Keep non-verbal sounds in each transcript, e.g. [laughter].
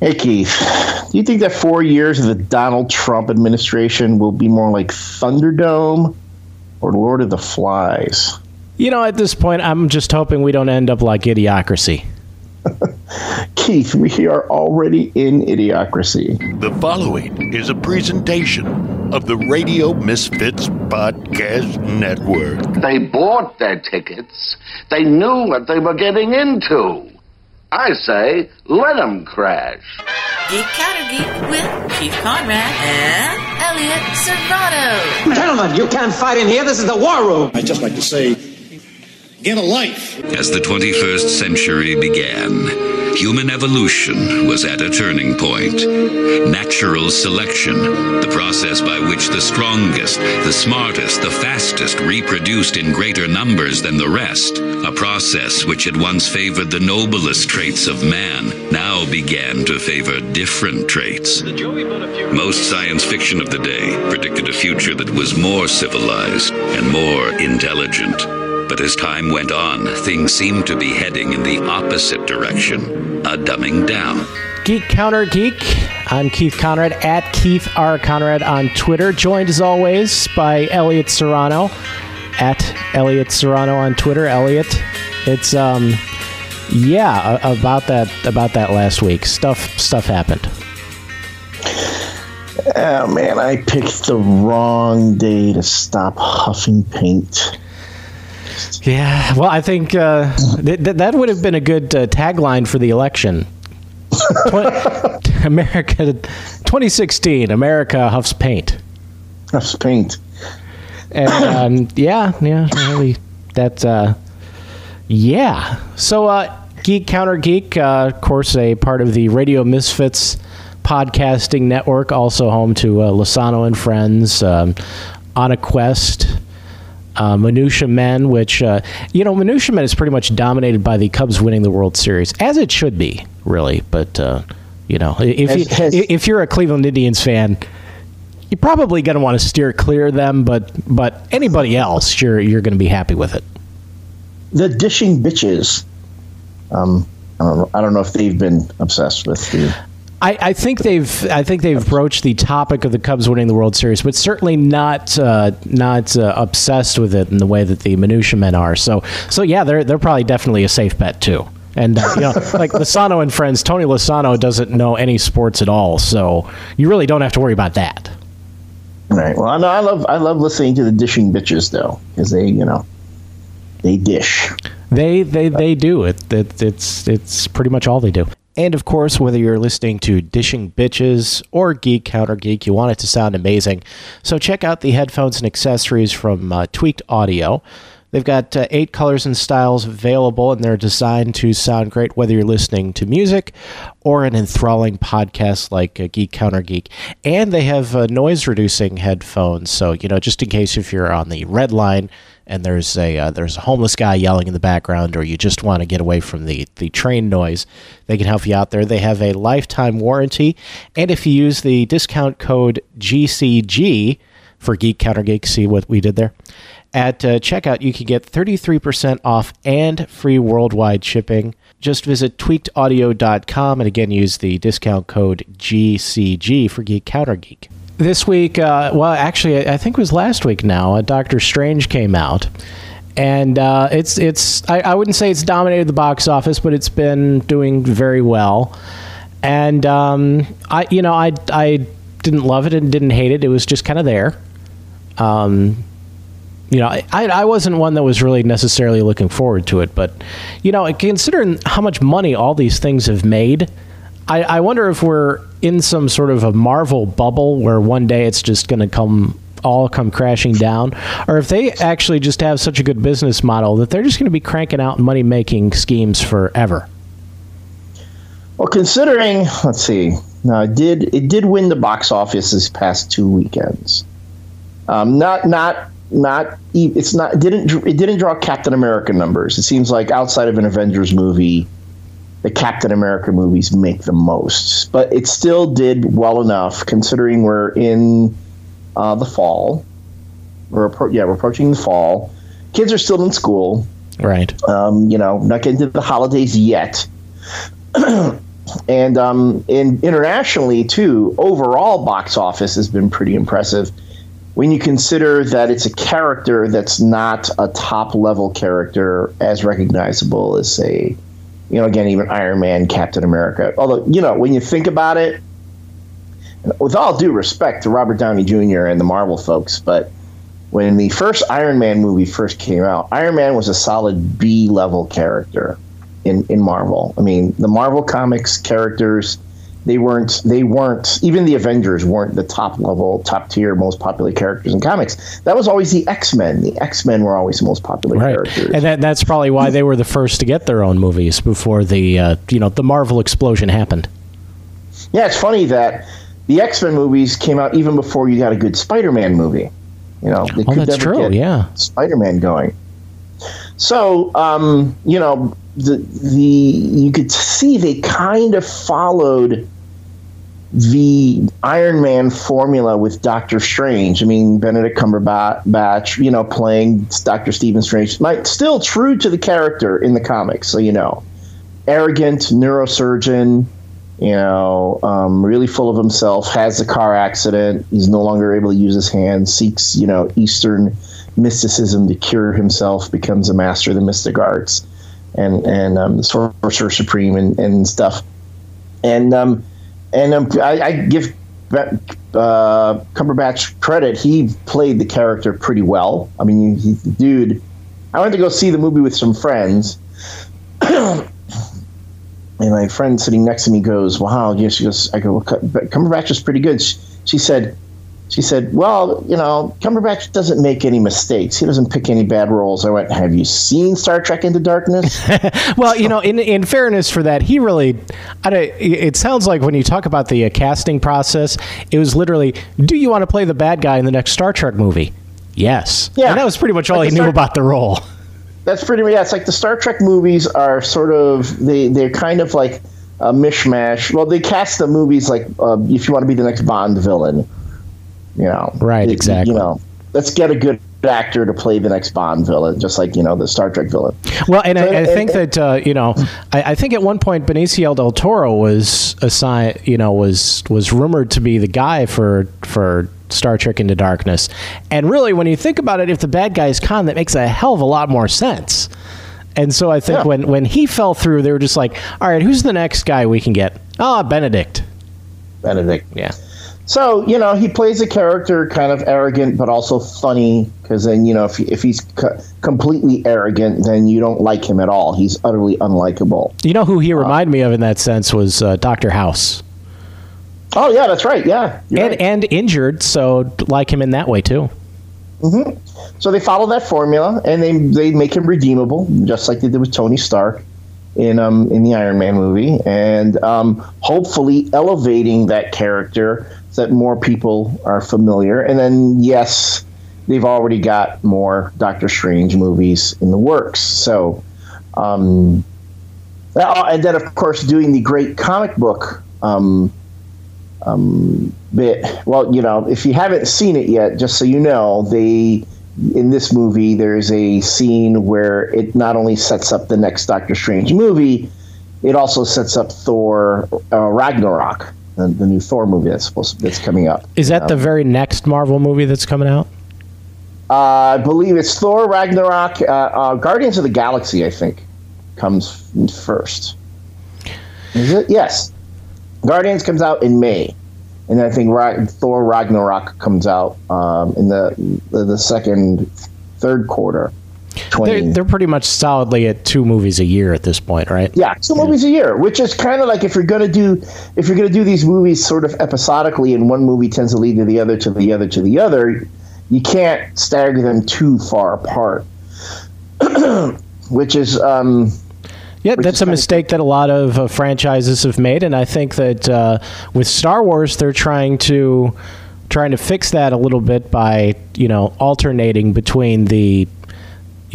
Hey Keith, do you think that four years of the Donald Trump administration will be more like Thunderdome or Lord of the Flies? You know, at this point, I'm just hoping we don't end up like Idiocracy. [laughs] Keith, we are already in Idiocracy. The following is a presentation of the Radio Misfits Podcast Network. They bought their tickets. They knew what they were getting into. I say, let them crash. Geek Counter Geek with Keith Conrad and Elliot Serrano. Gentlemen, you can't fight in here. This is the war room. I'd just like to say, get a life. As the 21st century began, human evolution was at a turning point. Natural selection, the process by which the strongest, the smartest, the fastest reproduced in greater numbers than the rest, a process which had once favored the noblest traits of man, now began to favor different traits. Most science fiction of the day predicted a future that was more civilized and more intelligent. But as time went on, things seemed to be heading in the opposite direction, a dumbing down. Geek Counter Geek. I'm Keith Conrad at Keith R. Conrad on Twitter, joined as always by Elliot Serrano at Elliot Serrano on Twitter. Elliot, it's um, yeah, about that about that last week. Stuff stuff happened. Oh man, I picked the wrong day to stop huffing paint. Yeah, well, I think uh, th- th- that would have been a good uh, tagline for the election. [laughs] Tw- America, 2016, America huffs paint. Huffs paint. And um, yeah, yeah, really, that, uh, yeah. So, uh, Geek Counter Geek, uh, of course, a part of the Radio Misfits podcasting network, also home to uh, Lasano and Friends, um, On a Quest, uh, Minutia Men, which, uh, you know, Minutia Men is pretty much dominated by the Cubs winning the World Series, as it should be, really. But, uh, you know, if, Has- you, has- if you're a Cleveland Indians fan, you're probably going to want to steer clear of them, but but anybody else, you're you're going to be happy with it. The dishing bitches. Um, I don't I don't know if they've been obsessed with the. I, I think they've I think they've broached the topic of the Cubs winning the World Series, but certainly not uh, not uh, obsessed with it in the way that the minutia men are. So so yeah, they're they're probably definitely a safe bet too. And uh, you know, [laughs] like Lasano and friends, Tony Lasano doesn't know any sports at all, so you really don't have to worry about that. Right. Well, I know I love I love listening to the dishing bitches though, because they you know they dish. They they they do it. it. It's it's pretty much all they do. And of course, whether you're listening to Dishing Bitches or Geek Counter Geek, you want it to sound amazing. So check out the headphones and accessories from uh, Tweaked Audio. They've got uh, eight colors and styles available, and they're designed to sound great whether you're listening to music or an enthralling podcast like uh, Geek Counter Geek. And they have uh, noise reducing headphones, so you know just in case if you're on the red line and there's a uh, there's a homeless guy yelling in the background, or you just want to get away from the the train noise, they can help you out there. They have a lifetime warranty, and if you use the discount code GCG for Geek Counter Geek, see what we did there. At uh, checkout, you can get 33% off and free worldwide shipping. Just visit tweakedaudio.com and again use the discount code GCG for Geek Counter Geek. This week, uh, well, actually, I think it was last week now, uh, Doctor Strange came out. And uh, it's, it's I, I wouldn't say it's dominated the box office, but it's been doing very well. And um, I, you know, I, I didn't love it and didn't hate it. It was just kind of there um, you know, I, I wasn't one that was really necessarily looking forward to it, but you know, considering how much money all these things have made, I, I wonder if we're in some sort of a Marvel bubble where one day it's just going to come all come crashing down, or if they actually just have such a good business model that they're just going to be cranking out money making schemes forever. Well, considering let's see, now it did it did win the box office this past two weekends. Um, not not not it's not it didn't it didn't draw Captain America numbers. It seems like outside of an Avengers movie, the Captain America movies make the most, but it still did well enough considering we're in uh, the fall. We're appro- yeah we're approaching the fall. Kids are still in school. Right. Um, you know, not getting to the holidays yet. [clears throat] and um, in internationally too, overall box office has been pretty impressive. When you consider that it's a character that's not a top level character as recognizable as, say, you know, again, even Iron Man, Captain America. Although, you know, when you think about it, with all due respect to Robert Downey Jr. and the Marvel folks, but when the first Iron Man movie first came out, Iron Man was a solid B level character in, in Marvel. I mean, the Marvel comics characters they weren't they weren't even the Avengers weren't the top level, top tier, most popular characters in comics. That was always the X Men. The X Men were always the most popular Right, characters. and that, that's probably why they were the first to get their own movies before the uh, you know the Marvel explosion happened. Yeah, it's funny that the X Men movies came out even before you got a good Spider Man movie. You know, they Oh, that's never true. get Yeah, Spider Man going. So, um, you know, the the you could see they kind of followed the Iron Man formula with Doctor Strange. I mean, Benedict Cumberbatch, you know, playing Doctor Stephen Strange, like still true to the character in the comics. So you know, arrogant neurosurgeon, you know, um, really full of himself, has a car accident. He's no longer able to use his hands, seeks, you know, Eastern mysticism to cure himself, becomes a master of the mystic arts and, and um, sorcerer supreme and, and stuff. And, um, and um, I, I give uh, Cumberbatch credit. He played the character pretty well. I mean, dude, I went to go see the movie with some friends. [clears throat] And my friend sitting next to me goes, "Wow!" Yeah, she goes, "I go, well, Cumberbatch is pretty good." She, she said, "She said, well, you know, Cumberbatch doesn't make any mistakes. He doesn't pick any bad roles." I went, "Have you seen Star Trek Into Darkness?" [laughs] well, you know, in in fairness for that, he really. I don't, it sounds like when you talk about the uh, casting process, it was literally, "Do you want to play the bad guy in the next Star Trek movie?" Yes. Yeah. And that was pretty much all Like he the knew Star- about the role. [laughs] That's pretty much. Yeah, it's like the Star Trek movies are sort of they they're kind of like a mishmash. Well, they cast the movies like uh, if you want to be the next Bond villain, you know, Right, It- exactly. You know, let's get a good actor to play the next Bond villain, just like you know the Star Trek villain. Well, and I, I And- think and- that uh, you know, I, I think at one point Benicio del Toro was assigned, you know, was was rumored to be the guy for for Star Trek Into Darkness, and really, when you think about it, if the bad guy is Khan, that makes a hell of a lot more sense. And so I think Yeah. when when he fell through, they were just like, all right, who's the next guy we can get? Ah, Benedict. Benedict. Yeah. So you know he plays a character kind of arrogant but also funny because then you know if if he's co- completely arrogant then you don't like him at all. He's utterly unlikable. You know who he reminded me of in that sense was uh, Doctor House, Oh yeah, that's right. Yeah, and right. and injured, so like him in that way too. So they follow that formula and they they make him redeemable, just like they did with Tony Stark in um in the Iron Man movie, and um, hopefully elevating that character that more people are familiar. And then yes, they've already got more Doctor Strange movies in the works. So, um, and then of course doing the great comic book. Um, um, bit. Well, you know, if you haven't seen it yet, just so you know, they in this movie there's a scene where it not only sets up the next Doctor Strange movie, it also sets up Thor uh, Ragnarok, the, the new Thor movie that's supposed that's coming up. Is that the very next Marvel movie that's coming out? Uh, I believe it's Thor Ragnarok. Uh, uh, Guardians of the Galaxy, I think, comes first. Is it? Yes. Guardians comes out in May, and I think Ra- Thor Ragnarok comes out um, in the, the the second, third quarter. They're, they're pretty much solidly at two movies a year at this point, right? yeah, two movies a year, which is kind of like if you're gonna do if you're gonna do these movies sort of episodically, and one movie tends to lead to the other, to the other, to the other, you can't stagger them too far apart. [clears throat] which is um, Yeah, Which that's is a kinda mistake that a lot of uh, franchises have made, and I think that uh, with Star Wars, they're trying to trying to fix that a little bit by you know alternating between the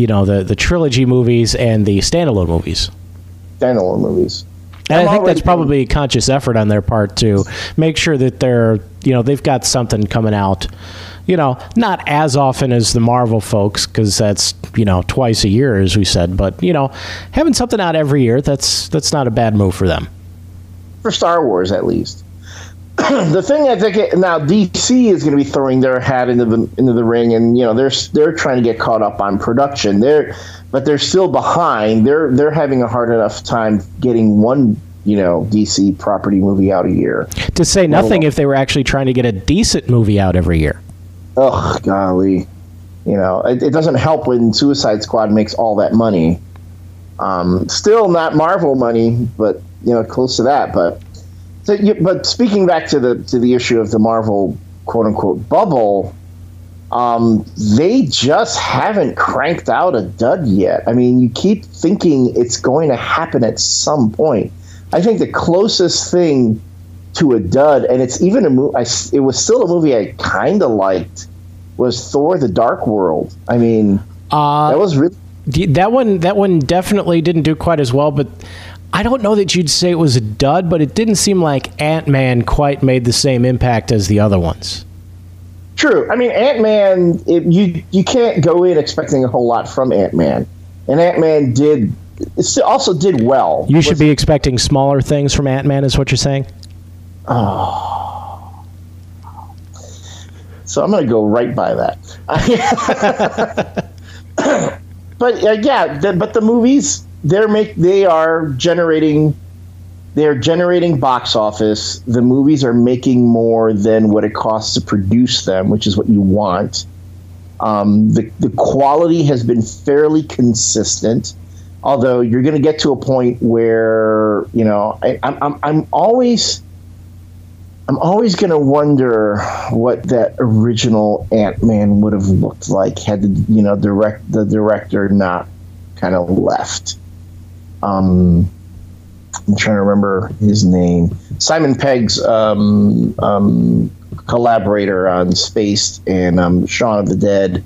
you know the the trilogy movies and the standalone movies. standalone movies. And I'm I think that's probably a conscious effort on their part to make sure that they're, you know, they've got something coming out, you know, not as often as the Marvel folks, because that's, you know, twice a year, as we said, but, you know, having something out every year, that's, that's not a bad move for them. for Star Wars at least. [clears throat] the thing I think it, now DC is going to be throwing their hat into the into the ring, and you know they're they're trying to get caught up on production. They're but they're still behind. They're they're having a hard enough time getting one you know DC property movie out a year. To say nothing, if they were actually trying to get a decent movie out every year. Oh golly, you know it, it doesn't help when Suicide Squad makes all that money. Um, still not Marvel money, but you know close to that. But so, you, but speaking back to the to the issue of the Marvel quote unquote bubble, um, they just haven't cranked out a dud yet. I mean, you keep thinking it's going to happen at some point. I think the closest thing to a dud, and it's even a movie. It was still a movie I kind of liked. Was Thor: The Dark World? I mean, Uh, that was really that one that one definitely didn't do quite as well, but I don't know that you'd say it was a dud, but it didn't seem like Ant Man quite made the same impact as the other ones. True. I mean, Ant Man. You you can't go in expecting a whole lot from Ant Man, and Ant Man did. It also did well. You should be expecting smaller things from Ant Man, is what you're saying. Oh. So I'm going to go right by that. [laughs] [laughs] but uh, yeah, the, but the movies they're make they are generating they're generating box office. The movies are making more than what it costs to produce them, which is what you want. Um, the the quality has been fairly consistent, although you're going to get to a point where you know I, I'm I'm, I'm always. I'm always going to wonder what that original Ant Man would have looked like had the you know direct the director not kind of left. Um, I'm trying to remember his name. Simon Pegg's um, um, collaborator on Spaced and um, Shaun of the Dead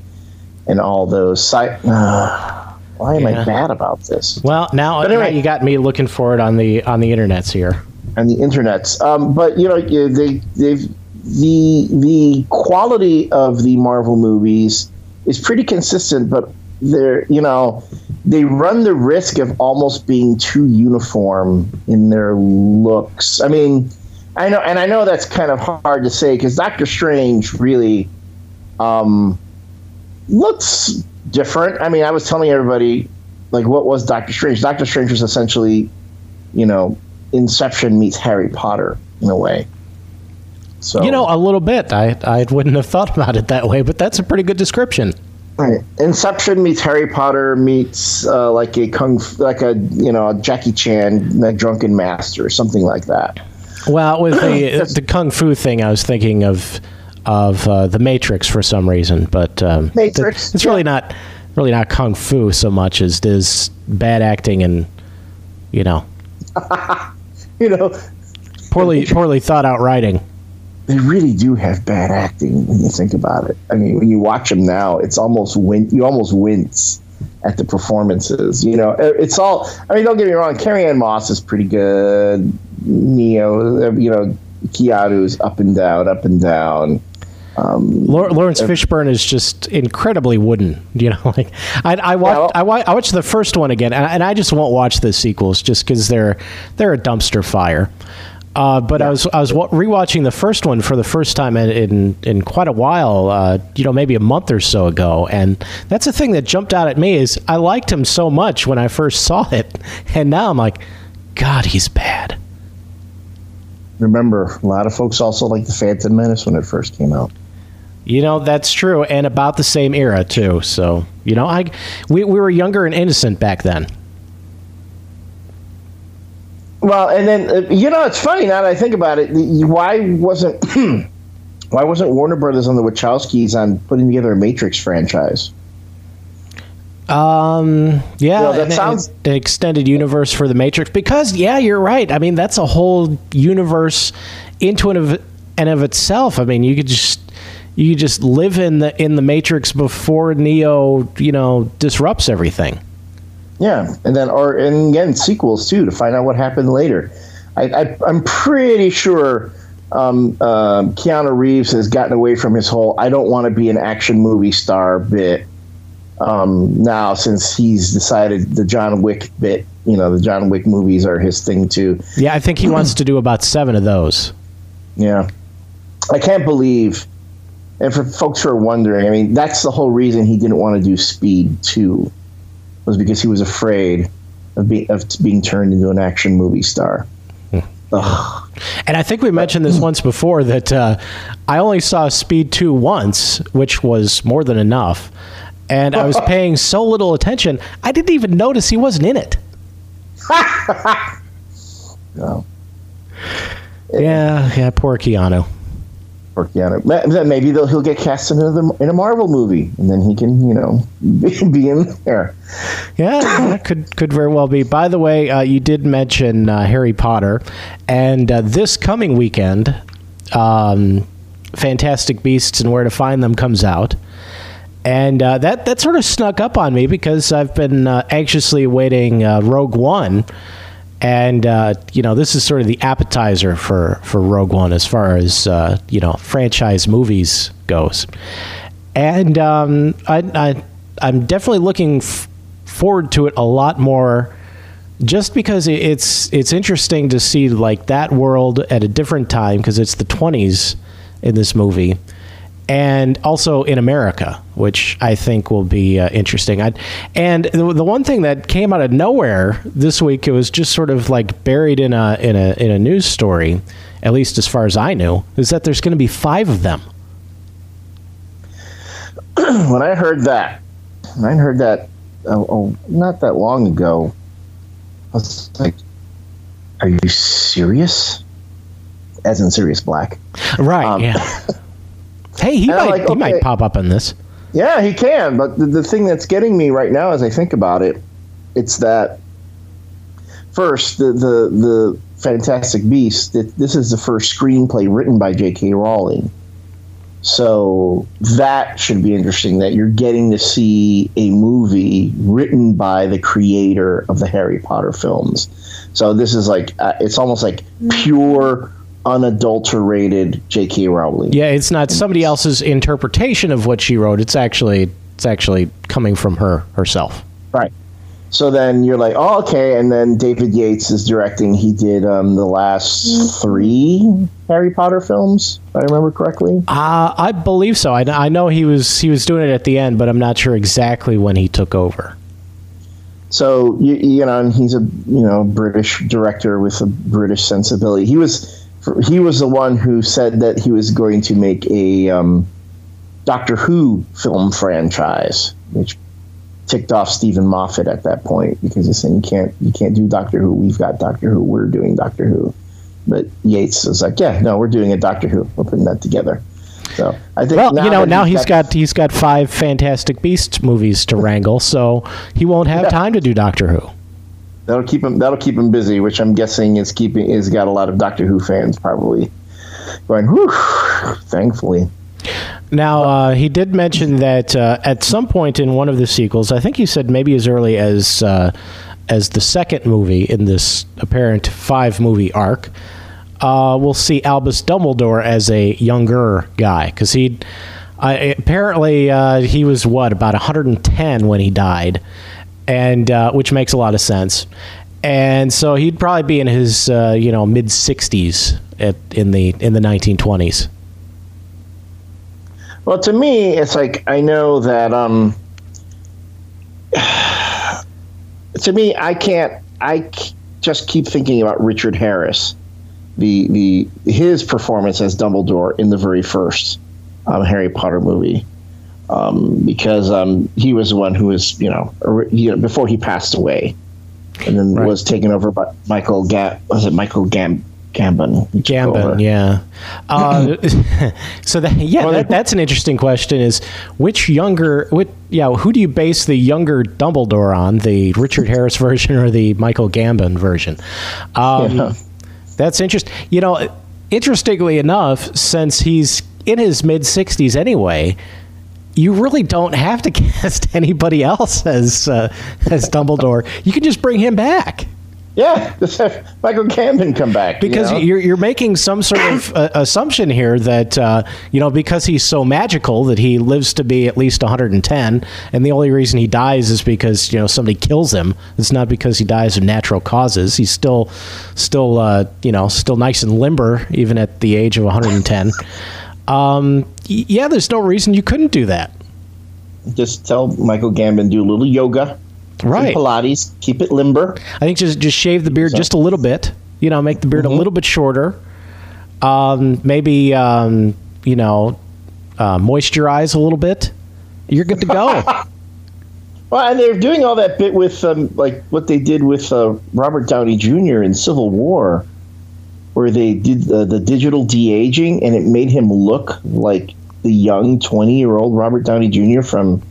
and all those. Si- uh, why am Yeah. I mad about this? Well, now, But anyway- now you got me looking for it on the on the internets here. and the internets. Um, but you know, they they've the the quality of the Marvel movies is pretty consistent, but they're you know they run the risk of almost being too uniform in their looks. I mean, I know, and I know that's kind of hard to say because Doctor Strange really um, looks different. I mean, I was telling everybody like what was Doctor Strange. Doctor Strange was essentially, you know, Inception meets Harry Potter in a way. So You know, a little bit. I I wouldn't have thought about it that way, but that's a pretty good description. Right. Inception meets Harry Potter meets uh, like a kung, like a you know a Jackie Chan, a drunken master, something like that. Well, with the [coughs] the kung fu thing, I was thinking of of uh, the Matrix for some reason, but um, Matrix, th- it's really not really not kung fu so much as it is bad acting and you know [laughs] You know, poorly [laughs] poorly thought out writing. They really do have bad acting when you think about it. I mean, when you watch them now, it's almost win. You almost wince at the performances. You know, Uh, it's all. I mean, don't get me wrong. Carrie Ann Moss is pretty good. Neo, uh, you know, Keanu's up and down, up and down. Lau- Laurence Fishburne is just incredibly wooden. [laughs] You know, like I, I watched I, wa- I watched the first one again, and I, and I just won't watch the sequels just because they're they're a dumpster fire. Uh, but I was I was wa- rewatching the first one for the first time in in, in quite a while. Uh, you know, maybe a month or so ago, and that's the thing that jumped out at me is I liked him so much when I first saw [laughs] it, and now I'm like, God, he's bad. Remember, a lot of folks also liked the Phantom Menace when it first came out. You know that's true, and about the same era too. So you know, I we, we were younger and innocent back then. Well, and then uh, you know it's funny now that I think about it. Why wasn't why wasn't Warner Brothers on the Wachowskis on putting together a Matrix franchise? Um. Yeah. No, that sounds- an extended universe for the Matrix because yeah, you're right. I mean, that's a whole universe into and of and of itself. I mean, you could just you could just live in the in the Matrix before Neo, you know, disrupts everything. Yeah, and then or and again sequels too to find out what happened later. I, I I'm pretty sure um, um Keanu Reeves has gotten away from his whole "I don't want to be an action movie star" bit um, now since he's decided the John Wick bit you know the John Wick movies are his thing too. Yeah, I think he wants to do about seven of those. Yeah, I can't believe. And for folks who are wondering, I mean, that's the whole reason he didn't want to do Speed Two, was because he was afraid of being of being turned into an action movie star. Ugh. And I think we mentioned this once before that uh, I only saw Speed 2 once, which was more than enough. And I was [laughs] paying so little attention, I didn't even notice he wasn't in it. [laughs] No. Yeah, yeah, poor Keanu. Or Keanu. Maybe they'll, he'll get cast in another in a Marvel movie, and then he can, you know, be, [laughs] be in there. Yeah, [coughs] that could could very well be. By the way, uh, you did mention uh, Harry Potter, and uh, this coming weekend, um, Fantastic Beasts and Where to Find Them comes out, and uh, that that sort of snuck up on me because I've been uh, anxiously awaiting uh, Rogue One, and uh, you know this is sort of the appetizer for for Rogue One as far as uh, you know franchise movies goes, and um, I, I I'm definitely looking f- forward to it a lot more. Just because it's it's interesting to see like that world at a different time because it's the 20s in this movie, and also in America, which I think will be uh, interesting. i and the, the one thing that came out of nowhere this week, it was just sort of like buried in a in a in a news story, at least as far as I knew, is that there's going to be five of them. [clears throat] when I heard that, when I heard that, oh, oh, not that long ago, I was like, "Are you serious?" As in Sirius Black. Right. Um, yeah. [laughs] hey, he and might like, he might pop up in this. Yeah, he can. But the, the thing that's getting me right now, as I think about it, it's that first the the the Fantastic Beast. This is the first screenplay written by J.K. Rowling. So that should be interesting. That you're getting to see a movie written by the creator of the Harry Potter films. So this is like uh, it's almost like pure, unadulterated J.K. Rowling. Yeah, it's not somebody else's interpretation of what she wrote. It's actually it's actually coming from her herself. Right. So then you're like, oh, okay. And then David Yates is directing. He did um, the last three Harry Potter films, if I remember correctly. Uh, I believe so. I, I know he was he was doing it at the end, but I'm not sure exactly when he took over. So you, you know, and he's a you know British director with a British sensibility. He was he was the one who said that he was going to make a um, Doctor Who film franchise, which ticked off Steven Moffat at that point because he's saying you can't you can't do Doctor Who. We've got Doctor Who. We're doing Doctor Who. But Yates was like, yeah, no, we're doing a Doctor Who. We're putting that together. So I think Well, you know, now he's got he's got five Fantastic Beasts movies to wrangle, so he won't have [laughs] Yeah. time to do Doctor Who. That'll keep him. That'll keep him busy, which I'm guessing is keeping is got a lot of Doctor Who fans probably going. Whew, thankfully, Now, uh, he did mention that uh, at some point in one of the sequels, I think he said maybe as early as uh, as the second movie in this apparent five movie arc, uh, we'll see Albus Dumbledore as a younger guy because he apparently uh, he was what about 110 when he died, and uh, which makes a lot of sense. And so he'd probably be in his uh, you know mid 60s in the in the 1920s. well, to me, it's like I know that. um [sighs] To me, I can't. I c- just keep thinking about Richard Harris, the the his performance as Dumbledore in the very first um, Harry Potter movie. Um, because um, he was the one who was, you know, or, you know, before he passed away, and then Right. was taken over by Michael Gam. Was it Michael Gam Gambon? who took over. Gambon, yeah. Uh, [laughs] so that, yeah, that, that's an interesting question. Is which younger, which, yeah, who do you base the younger Dumbledore on, the Richard Harris [laughs] version or the Michael Gambon version? Um, Yeah. That's interesting. You know, interestingly enough, since he's in his mid sixties anyway. You really don't have to [laughs] cast anybody else as uh, as Dumbledore. You can just bring him back. Yeah, just [laughs] have Michael Gambon come back you because know? you're you're making some sort of uh, assumption here that uh, you know because he's so magical that he lives to be at least 110, and the only reason he dies is because you know somebody kills him. It's not because he dies of natural causes. He's still still uh, you know still nice and limber even at the age of 110. [laughs] um, yeah, there's no reason you couldn't do that. just tell Michael Gambon do a little yoga, Right. Pilates, keep it limber. I think just just shave the beard just a little bit. You know, make the beard a little bit shorter. Um, maybe um, you know, uh, moisturize a little bit. You're good to go. [laughs] Well, and they're doing all that bit with um, like what they did with uh, Robert Downey Jr. in Civil War, where they did the, the digital de aging, and it made him look like the young twenty year old Robert Downey Jr. from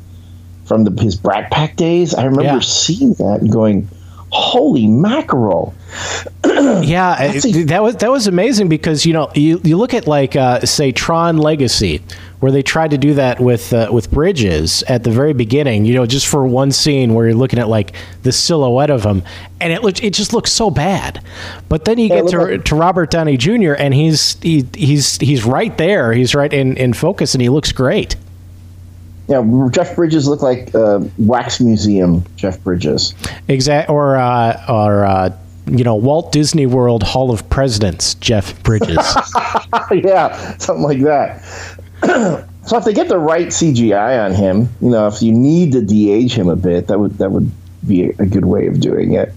from the, his Brat Pack days. I remember Yeah. seeing that and going, "Holy mackerel!" [clears throat] yeah, a- that was that was amazing because you know you, you look at like uh, say Tron Legacy, where they tried to do that with uh, with Bridges at the very beginning. You know, just for one scene where you're looking at like the silhouette of him, and it looked it just looks so bad. But then you Yeah, get to, like- to Robert Downey Jr. and he's he, he's he's right there. He's right in, in focus, and he looks great. Yeah, Jeff Bridges looked like uh, wax museum Jeff Bridges. Exact or uh, or uh, you know Walt Disney World Hall of Presidents Jeff Bridges. [laughs] yeah, something like that. [clears throat] so if they get the right CGI on him, you know, if you need to de-age him a bit, that would that would be a good way of doing it.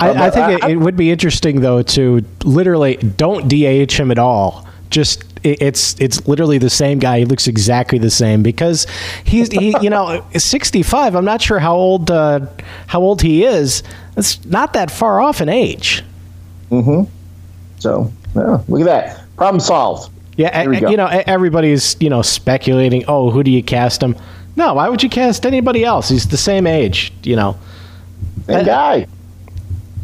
I, Um, I think it, I- it would be interesting though to literally don't de-age him at all. Just it, it's it's literally the same guy. He looks exactly the same because he's he you know [laughs] sixty five. I'm not sure how old uh, how old he is. It's not that far off in age. Mm-hmm. So yeah, look at that, problem solved. Yeah, go. you know everybody's you know speculating. Oh, who do you cast him? No, why would you cast anybody else? He's the same age. You know. Same guy.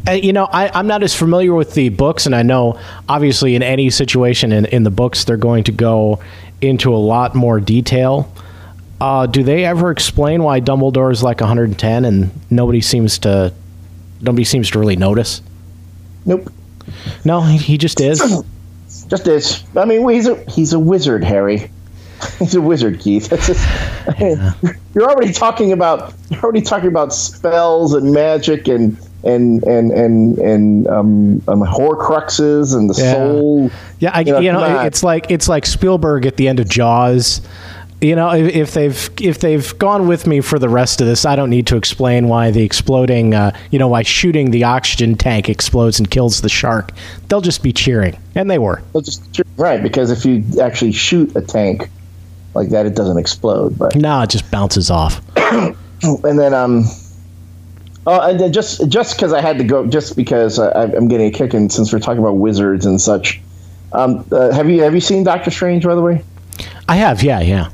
Uh, you know, I, I'm not as familiar with the books, and I know obviously in any situation in, in the books they're going to go into a lot more detail. Uh, do they ever explain why Dumbledore is like 110 and nobody seems to nobody seems to really notice? Nope, No, he, he just is. [clears throat] just is. I mean, he's a he's a wizard, Harry. [laughs] He's a wizard, Keith. Just, I mean, you're already talking about you're already talking about spells and magic and and and and and um, um Horcruxes and the Yeah. soul. Yeah, I, You know, you know, it's like it's like Spielberg at the end of Jaws. You know, if, if they've if they've gone with me for the rest of this, I don't need to explain why the exploding, uh, you know, why shooting the oxygen tank explodes and kills the shark. They'll just be cheering, and they were. Just- right, because if you actually shoot a tank like that, it doesn't explode. But No, it just bounces off. [clears throat] and then um, oh, and then just just because I had to go, just because I, I'm getting a kick, and since we're talking about wizards and such, um, uh, have you have you seen Doctor Strange by the way? I have, yeah, yeah.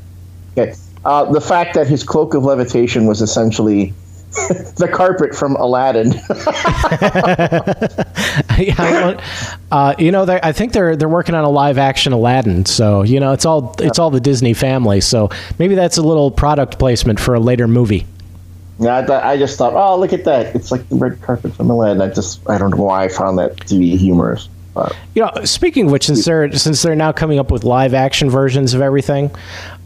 Okay, uh, the fact that his cloak of levitation was essentially. [laughs] the carpet from Aladdin. [laughs] [laughs] Yeah, I don't- uh, you know, I think they're they're working on a live action Aladdin, so you know, it's all it's all the Disney family. So maybe that's a little product placement for a later movie. yeah, I, thought, I just thought, oh, look at that! It's like the red carpet from Aladdin. I just, I don't know why I found that to be humorous. But You know, speaking of which, since they're since they're now coming up with live action versions of everything,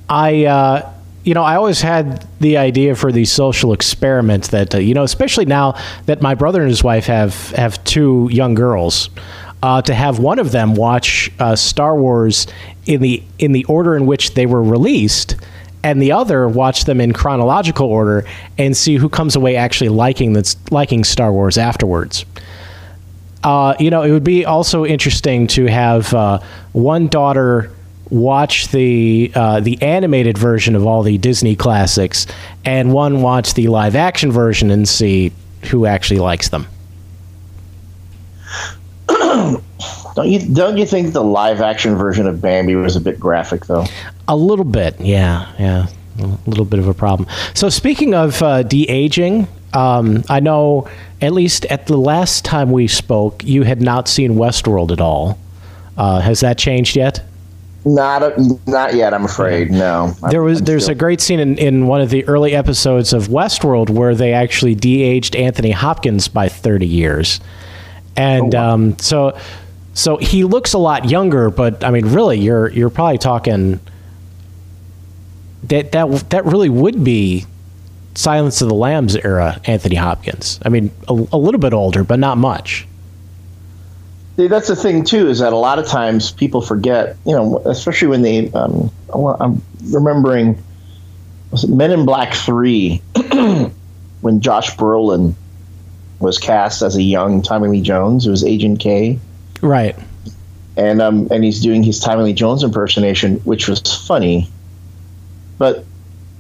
I uh, you know I always had the idea for the social experiment that uh, you know, especially now that my brother and his wife have have two young girls, uh, to have one of them watch uh, Star Wars in the in the order in which they were released. And the other watch them in chronological order and see who comes away actually liking liking Star Wars afterwards uh, you know, it would be also interesting to have uh, one daughter watch the uh, the animated version of all the Disney classics, and one watch the live action version and see who actually likes them. [clears throat] don't you don't you think the live action version of Bambi was a bit graphic though? A little bit, yeah, yeah, a little bit of a problem. So speaking of uh, de aging. Um, I know, at least at the last time we spoke, you had not seen Westworld at all. Uh, has that changed yet? Not a, not yet. I'm afraid. No. There was I'm there's still- a great scene in, in one of the early episodes of Westworld where they actually de-aged Anthony Hopkins by 30 years. and um, so so he looks a lot younger. But I mean, really, you're you're probably talking that that that really would be Silence of the Lambs era Anthony Hopkins. I mean, a, a little bit older, but not much. See, that's the thing too is that a lot of times people forget, you know, especially when they. Um, I'm remembering Men in Black Three [clears throat] when Josh Brolin was cast as a young Tommy Lee Jones. It was Agent K, Right. and um, and he's doing his Tommy Lee Jones impersonation, which was funny, but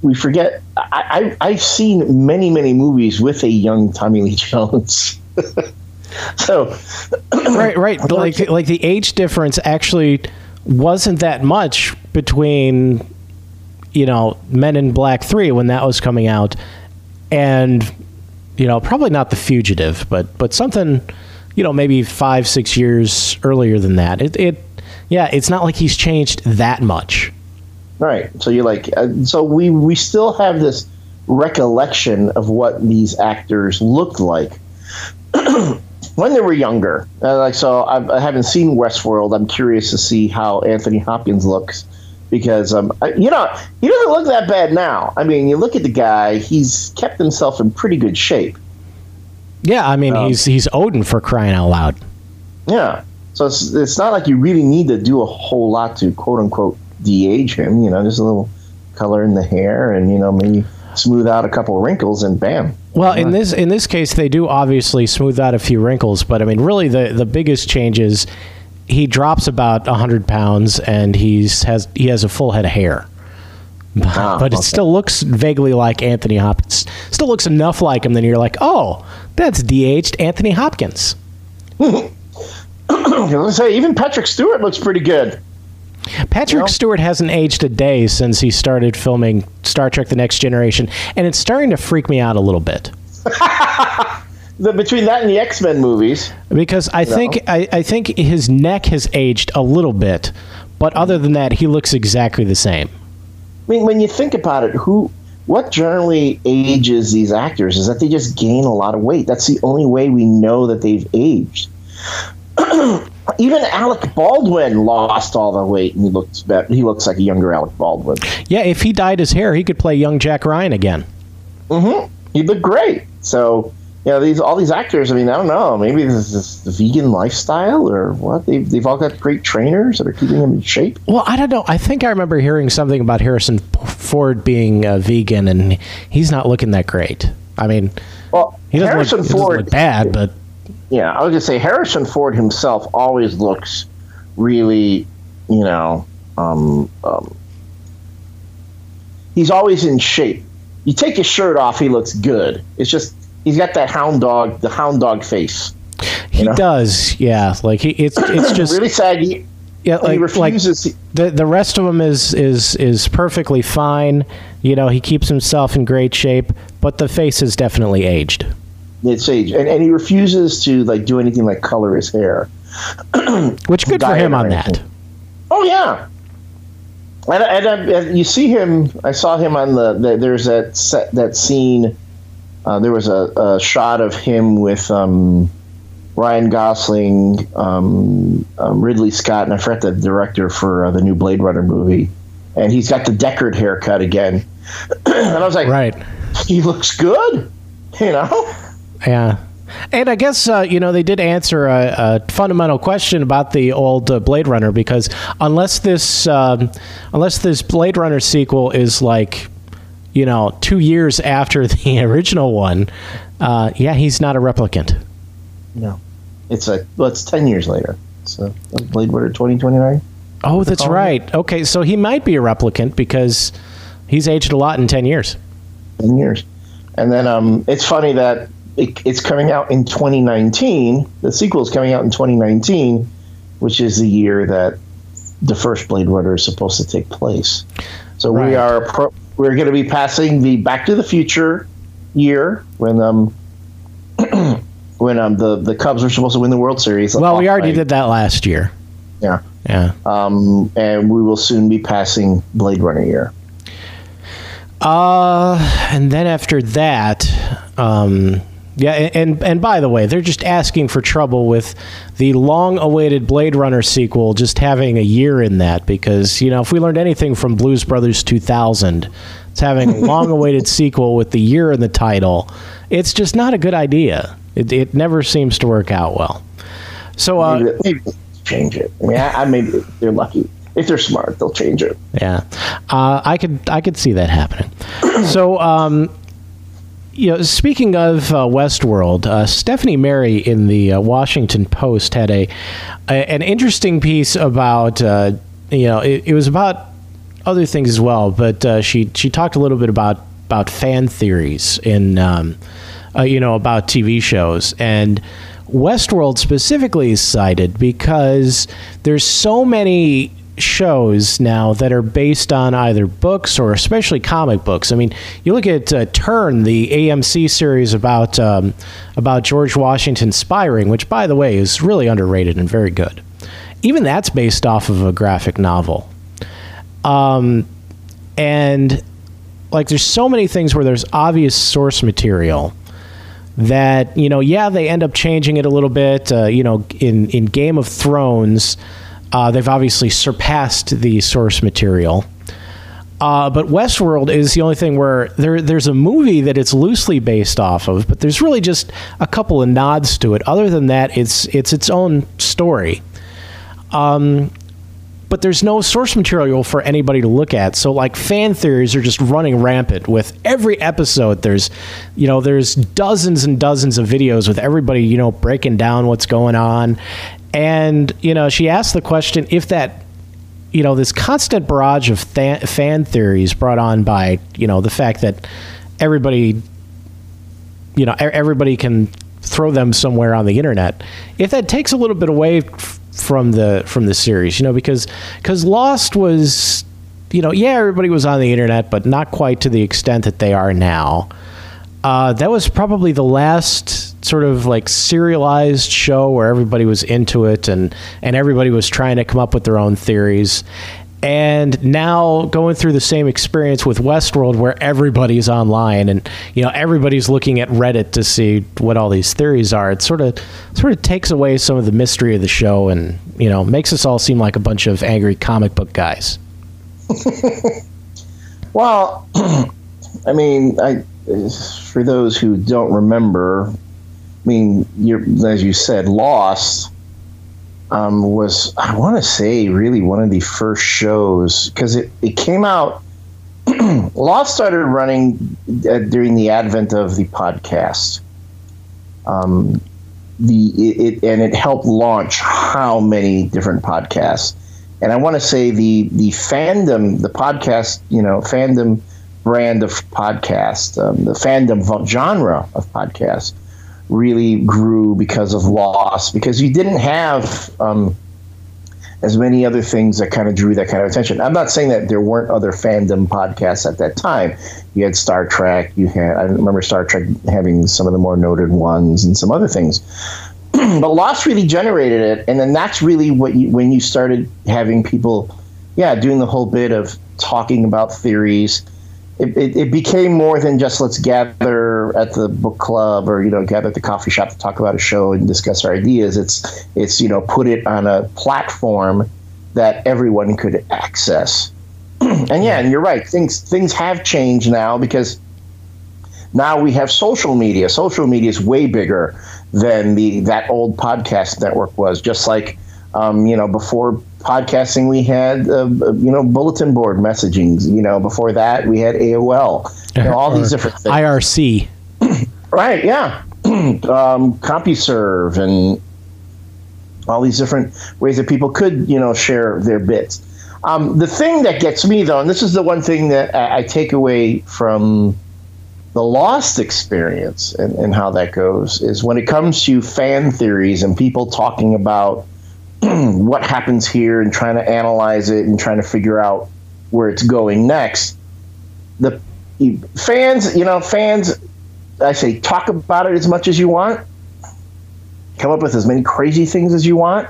we forget. I, I I've seen many many movies with a young Tommy Lee [laughs] Jones. So right, right. Like like the age difference actually wasn't that much between you know Men in Black Three when that was coming out, and you know probably not The Fugitive, but but something you know maybe five six years earlier than that. It it yeah, it's not like he's changed that much. Right. So you're like, uh, so we we still have this recollection of what these actors looked like [clears throat] when they were younger. Uh, like, so I've, I haven't seen Westworld. I'm curious to see how Anthony Hopkins looks because, um, I- you know, he doesn't look that bad now. I mean, you look at the guy; he's kept himself in pretty good shape. Yeah, I mean he's he's Odin for crying out loud. Yeah. So it's, it's not like you really need to do a whole lot to quote unquote de-age him. You know, just a little color in the hair and you know maybe smooth out a couple wrinkles and bam. Well, in this in this case, they do obviously smooth out a few wrinkles, but I mean, really, the the biggest change is he drops about hundred pounds and he's has he has a full head of hair. [laughs] But, Ah, but it okay. still looks vaguely like Anthony Hopkins. Still looks enough like him. Then you're like, oh, that's de-aged Anthony Hopkins. [coughs] Let's say even Patrick Stewart looks pretty good. Patrick Well- Stewart hasn't aged a day since he started filming Star Trek: The Next Generation, and it's starting to freak me out a little bit. [laughs] The, between that and the X Men movies, because I think I, I think his neck has aged a little bit, but other than that, he looks exactly the same. I mean, when you think about it, who, what generally ages these actors is that they just gain a lot of weight. That's the only way we know that they've aged. [clears throat] Even Alec Baldwin lost all the weight, and he looks better. He looks like a younger Alec Baldwin. Yeah, if he dyed his hair, he could play young Jack Ryan again. Mm-hmm. He'd look great. So, you know, these all these actors. I mean, I don't know. Maybe this is the vegan lifestyle or what? They've they've all got great trainers that are keeping them in shape. Well, I don't know. I think I remember hearing something about Harrison Ford being a vegan, and he's not looking that great. I mean, Well, he doesn't, Harrison look, he doesn't Ford look bad, but Yeah, I was gonna say Harrison Ford himself always looks really, you know, um, um, he's always in shape. You take his shirt off, he looks good. It's just he's got that hound dog, the hound dog face. he know? does. Yeah, like he, it's it's [clears throat] just really yeah, and he like, like refuses. the the rest of him is is is perfectly fine. You know, he keeps himself in great shape, but the face is definitely aged. It's age, and, and he refuses to like do anything like color his hair. [clears throat] Which good for him on that. Oh yeah, and, and, and you see him. I saw him on the. the there's that set, that scene. Uh, there was a, a shot of him with um, Ryan Gosling, um, um, Ridley Scott, and I forget the director for uh, the new Blade Runner movie. And he's got the Deckard haircut again. [clears throat] and I was like, Right. he looks good, you know. Yeah. And I guess uh, you know they did answer a, a fundamental question about the old uh, Blade Runner because unless this um, unless this Blade Runner sequel is like you know two years after [laughs] the original one, uh, yeah, he's not a replicant. No, it's a well, it's ten years later. So Blade Runner twenty twenty nine. Oh, that's calling right. Okay, so he might be a replicant because he's aged a lot in ten years. 10 years. And then um, it's funny that it, it's coming out in 2019. The sequel is coming out in 2019, which is the year that the first Blade Runner is supposed to take place. So Right. we are pro- we're going to be passing the Back to the Future year when um [clears throat] when um the the Cubs were supposed to win the World Series. Well, we already by- did that last year. Yeah. Yeah. Um, and we will soon be passing Blade Runner year. Uh, and then after that, um, Yeah, and and by the way, they're just asking for trouble with the long-awaited Blade Runner sequel just having a year in that because you know if we learned anything from Blues Brothers 2000, it's having a [laughs] long-awaited sequel with the year in the title. It's just not a good idea. It, it never seems to work out well. So uh, maybe, maybe change it. I mean, I, I maybe they're lucky if they're smart, they'll change it. Yeah, uh, I could I could see that happening. so. Um, you know, speaking of uh, Westworld, uh, Stephanie Merry in the uh, Washington Post had a, a, an interesting piece about uh, you know it, it, was about other things as well, but uh, she she talked a little bit about about fan theories in um, uh, you know about TV shows and. Westworld specifically is cited because there's so many shows now that are based on either books or especially comic books. I mean, you look at uh, Turn, the AMC series about um, about George Washington spying, which, by the way, is really underrated and very good. Even that's based off of a graphic novel. Um, and like, there's so many things where there's obvious source material that you know, yeah, they end up changing it a little bit. Uh, you know, in in Game of Thrones uh, they've obviously surpassed the source material. Uh, but Westworld is the only thing where there, there's a movie that it's loosely based off of, but there's really just a couple of nods to it. Other than that, it's it's its own story. Um, but there's no source material for anybody to look at. So like fan theories are just running rampant with every episode. There's, you know, there's dozens and dozens of videos with everybody, you know, breaking down what's going on, and, you know, she asked the question if that, you know, this constant barrage of th- fan theories brought on by, you know, the fact that everybody, you know, everybody can throw them somewhere on the internet, if that takes a little bit away f- from the from the series, you know, because because Lost was, you know, yeah, everybody was on the internet, but not quite to the extent that they are now. Uh, that was probably the last sort of like serialized show where everybody was into it and and everybody was trying to come up with their own theories. And now going through the same experience with Westworld where everybody's online and you know everybody's looking at Reddit to see what all these theories are. It sort of sort of takes away some of the mystery of the show and you know makes us all seem like a bunch of angry comic book guys. [laughs] well, [clears throat] I mean, I for those who don't remember, I mean, as you said, Lost um, was, I want to say, really one of the first shows because it, it came out. [clears throat] Lost started running uh, during the advent of the podcast. Um, the it, it, and it helped launch how many different podcasts. And I want to say the the fandom, the podcast, you know, fandom brand of podcast, um, the fandom genre of podcast really grew because of Lost because you didn't have um, as many other things that kind of drew that kind of attention. I'm not saying that there weren't other fandom podcasts at that time. You had Star Trek. You had I remember Star Trek having some of the more noted ones and some other things. [clears throat] but Lost really generated it, and then that's really what you when you started having people, yeah, doing the whole bit of talking about theories it, it, it, became more than just let's gather at the book club or you know gather at the coffee shop to talk about a show and discuss our ideas. It's it's you know put it on a platform that everyone could access. [clears throat] And yeah and you're right. Things things have changed now because now we have social media. Social media is way bigger than the that old podcast network was. Just like um, you know before podcasting, we had uh, you know bulletin board messaging. You know, before that we had AOL. You know, all these different things. IRC. [clears throat] right. Yeah. [clears throat] um, CompuServe and all these different ways that people could you know share their bits. Um, the thing that gets me though, and this is the one thing that I, I take away from the lost experience and, and, how that goes is when it comes to fan theories and people talking about [clears throat] what happens here and trying to analyze it and trying to figure out where it's going next. The fans, you know, fans, I say talk about it as much as you want, come up with as many crazy things as you want,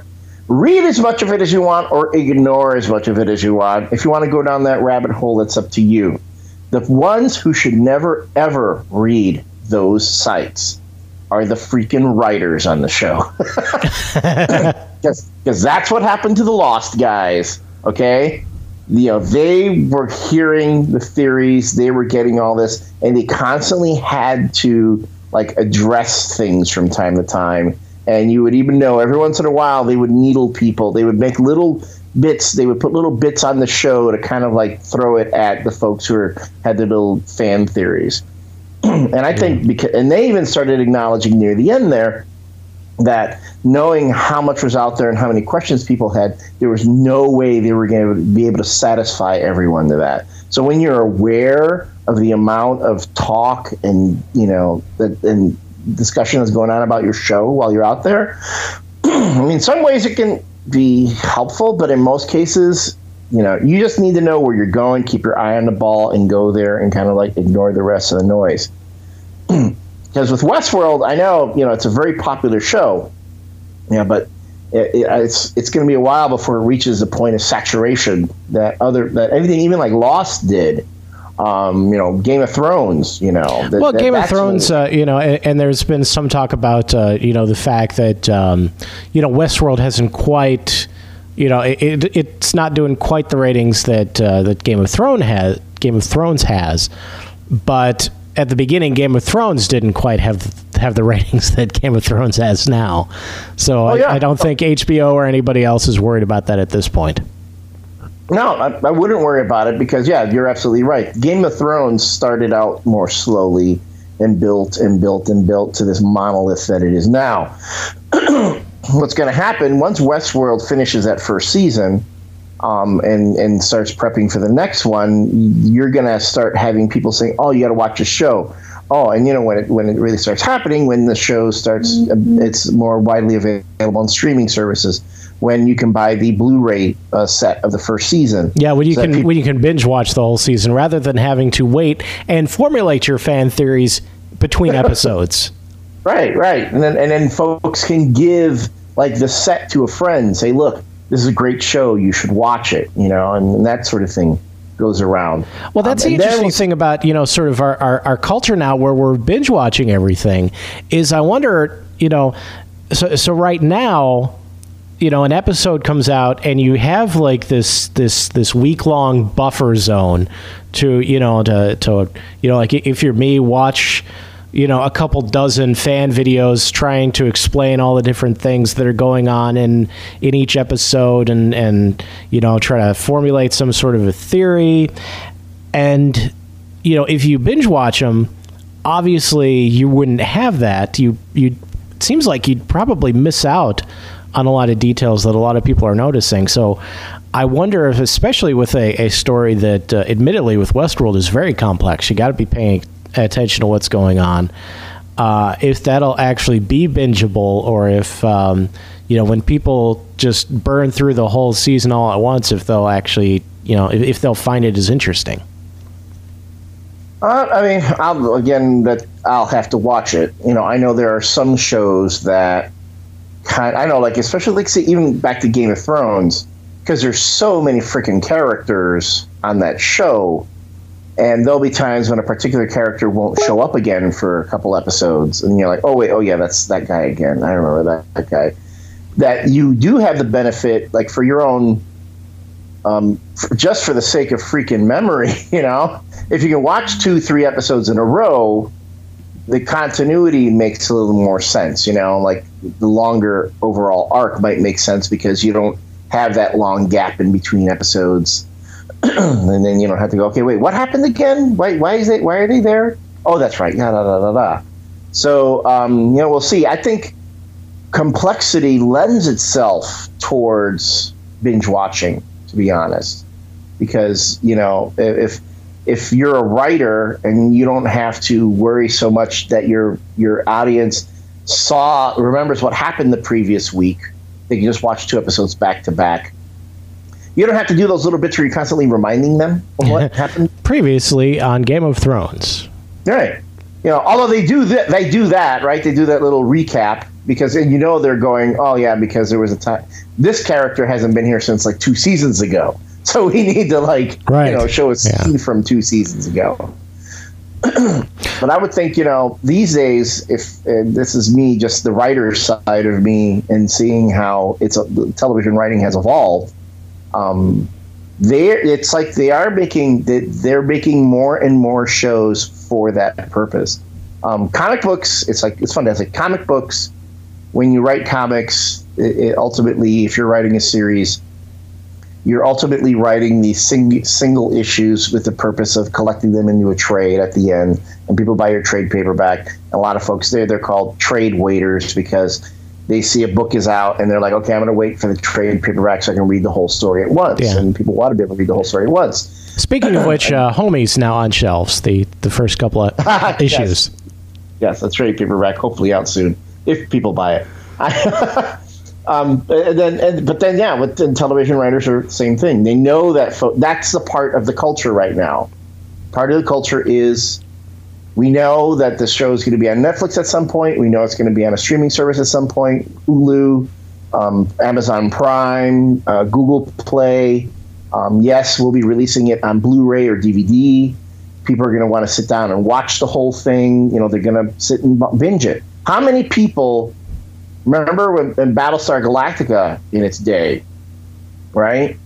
read as much of it as you want, or ignore as much of it as you want. If you want to go down that rabbit hole, it's up to you. The ones who should never ever read those sites are the freaking writers on the show. [laughs] Because that's what happened to the Lost guys. Okay, you know they were hearing the theories, they were getting all this, and they constantly had to like address things from time to time. And you would even know every once in a while they would needle people. They would make little bits. They would put little bits on the show to kind of like throw it at the folks who are, had their little fan theories. [clears throat] and I think because, and they even started acknowledging near the end there that knowing how much was out there and how many questions people had, there was no way they were going to be able to satisfy everyone to that. So when you're aware of the amount of talk and you know that and discussion that's going on about your show while you're out there, [clears throat] I mean, some ways it can be helpful, but in most cases, you know, you just need to know where you're going, keep your eye on the ball, and go there and kind of like ignore the rest of the noise. [clears throat] Because with Westworld, I know you know it's a very popular show, yeah, but it, it, it's it's going to be a while before it reaches the point of saturation that other that anything even like Lost did. Um, you know, Game of Thrones. You know, that, well, that- Game of Thrones, uh, you know, and, and there's been some talk about, uh, you know, the fact that, um, you know, Westworld hasn't quite, you know, it, it, it's not doing quite the ratings that uh, that Game of Thrones has. Game of Thrones has, but at the beginning, Game of Thrones didn't quite have have the [laughs] ratings that Game of Thrones has now. So Oh, yeah. I, I don't think HBO or anybody else is worried about that at this point. No, I, I wouldn't worry about it because, yeah, you're absolutely right. Game of Thrones started out more slowly and built and built and built to this monolith that it is now. [clears throat] What's going to happen once Westworld finishes that first season um, and, and starts prepping for the next one, you're going to start having people saying, oh, you got to watch a show. Oh, and you know when it when it really starts happening, when the show starts, it's more widely available on streaming services. When you can buy the Blu-ray uh, set of the first season, Yeah, when you So can peop- when you can binge watch the whole season rather than having to wait and formulate your fan theories between [laughs] episodes. Right, right, and then and then folks can give like the set to a friend, say, "Look, this is a great show. You should watch it." You know, and, and that sort of thing goes around. Well, that's Um, the interesting we- thing about you know sort of our, our, our culture now, where we're binge watching everything. Is I wonder, you know, so so right now, you know, an episode comes out and you have like this this this week long buffer zone to you know to to you know like if you're me, watch. You know, a couple dozen fan videos trying to explain all the different things that are going on in in each episode, and and you know try to formulate some sort of a theory. And you know if you binge watch them obviously you wouldn't have that. You you it seems like you'd probably miss out on a lot of details that a lot of people are noticing. So i wonder if especially with a, a story that uh, admittedly with westworld is very complex you got to be paying attention to what's going on uh, if that'll actually be bingeable or if um, you know when people just burn through the whole season all at once if they'll actually you know if, if they'll find it as interesting Uh, I mean, I'll, again, that I'll have to watch it. You know, I know there are some shows that kind. I know, like especially like say even back to Game of Thrones, because there's so many freaking characters on that show, and there'll be times when a particular character won't show up again for a couple episodes, and you're like, oh wait, oh yeah, that's that guy again. I remember that, that guy. That you do have the benefit, like for your own um, just for the sake of freaking memory, [laughs] you know, if you can watch two, three episodes in a row, the continuity makes a little more sense, you know, like the longer overall arc might make sense because you don't have that long gap in between episodes. [clears throat] and then you don't have to go, okay, wait, what happened again? Why, why is it, why are they there? Oh, that's right. Yeah, da, da, da, da. So, um, you know, we'll see. I think complexity lends itself towards binge watching, to be honest, because you know if if you're a writer and you don't have to worry so much that your your audience saw remembers what happened the previous week, they can just watch two episodes back to back. You don't have to do those little bits where you're constantly reminding them of what [laughs] happened. previously on game of thrones Right. You know, although they do that, they do that, right? They do that little recap because, and you know, they're going, oh yeah, because there was a time. This character hasn't been here since like two seasons ago, [laughs] so we need to like, Right. you know, show a scene Yeah. from two seasons ago. [clears throat] but I would think, you know, these days, if and this is me, just the writer's side of me, and seeing how it's a, television writing has evolved, um, they it's like they are making they're making more and more shows for that purpose. Um, comic books, it's like it's fantastic. Comic books, when you write comics, it, it ultimately, if you're writing a series, you're ultimately writing these sing- single issues with the purpose of collecting them into a trade at the end, and people buy your trade paperback. A lot of folks there, they're called trade waiters because they see a book is out and they're like, okay, I'm going to wait for the trade paperback so I can read the whole story at once. Yeah. And people want to be able to read the whole story at once. Speaking of [clears throat] which, uh, Homies now on shelves. The the first couple of [laughs] issues. Yes, a trade paperback, hopefully out soon if people buy it. [laughs] um, and then, and, but then, yeah, with and television writers are the same thing. They know that fo- that's the part of the culture right now. Part of the culture is we know that the show is going to be on Netflix at some point. We know it's going to be on a streaming service at some point. Hulu, um, Amazon Prime, uh, Google Play. Um, yes, we'll be releasing it on Blu-ray or DVD. People are going to want to sit down and watch the whole thing. You know, they're going to sit and binge it. How many people remember when Battlestar Galactica in its day, right?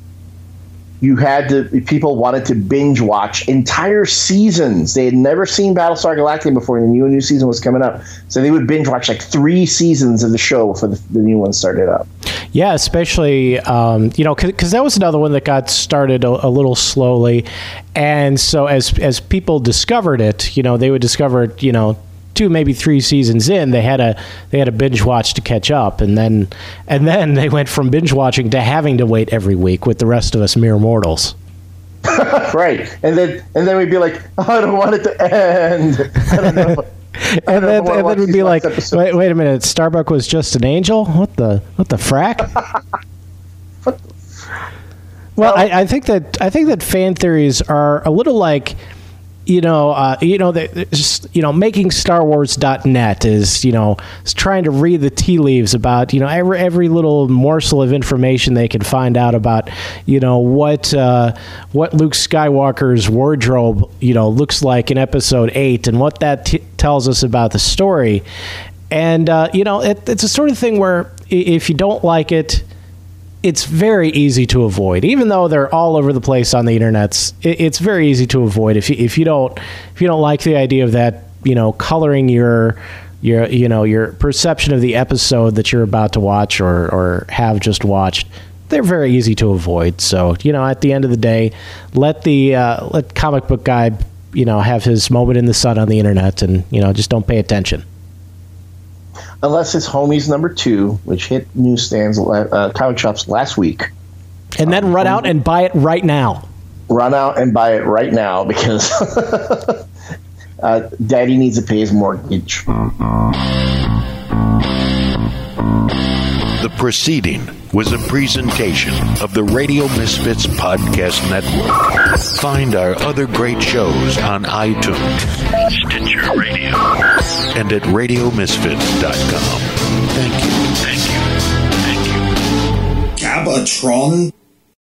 You had to people wanted to binge watch entire seasons. They had never seen Battlestar Galactica before, and the new new season was coming up. So they would binge watch like three seasons of the show before the, the new one started up. Yeah, especially um, you know because that was another one that got started a, a, little slowly, and so as as people discovered it, you know they would discover it, you know two maybe three seasons in they had a they had a binge watch to catch up. And then and then they went from binge watching to having to wait every week with the rest of us mere mortals. [laughs] Right. And then and then we'd be like oh, i don't want it to end. [laughs] I don't know. And then, and then we'd be like, wait, wait a minute, Starbuck was just an angel? What the, what the frack? [laughs] well, I, I, think that I think that fan theories are a little like you know, uh, you know, that just, you know, MakingStarWars.net is, you know, trying to read the tea leaves about, you know, every every little morsel of information they can find out about, you know, what uh, what Luke Skywalker's wardrobe, you know, looks like in Episode Eight, and what that t- tells us about the story. And uh, you know, it, it's a sort of thing where if you don't like it, it's very easy to avoid, even though they're all over the place on the internet. It's very easy to avoid if you, if you don't if you don't like the idea of that, you know, coloring your your you know your perception of the episode that you're about to watch or or have just watched. They're very easy to avoid. So you know, at the end of the day, let the uh, let comic book guy you know have his moment in the sun on the internet, and you know just don't pay attention unless it's Homies number two, which hit newsstands, uh, comic shops last week. And then um, run out and buy it right now. Run out and buy it right now because [laughs] uh, Daddy needs to pay his mortgage. The proceeding was a presentation of the Radio Misfits Podcast Network. Find our other great shows on iTunes, Stitcher Radio, and at RadioMisfits.com. Thank you. Thank you. Thank you. Gabatron?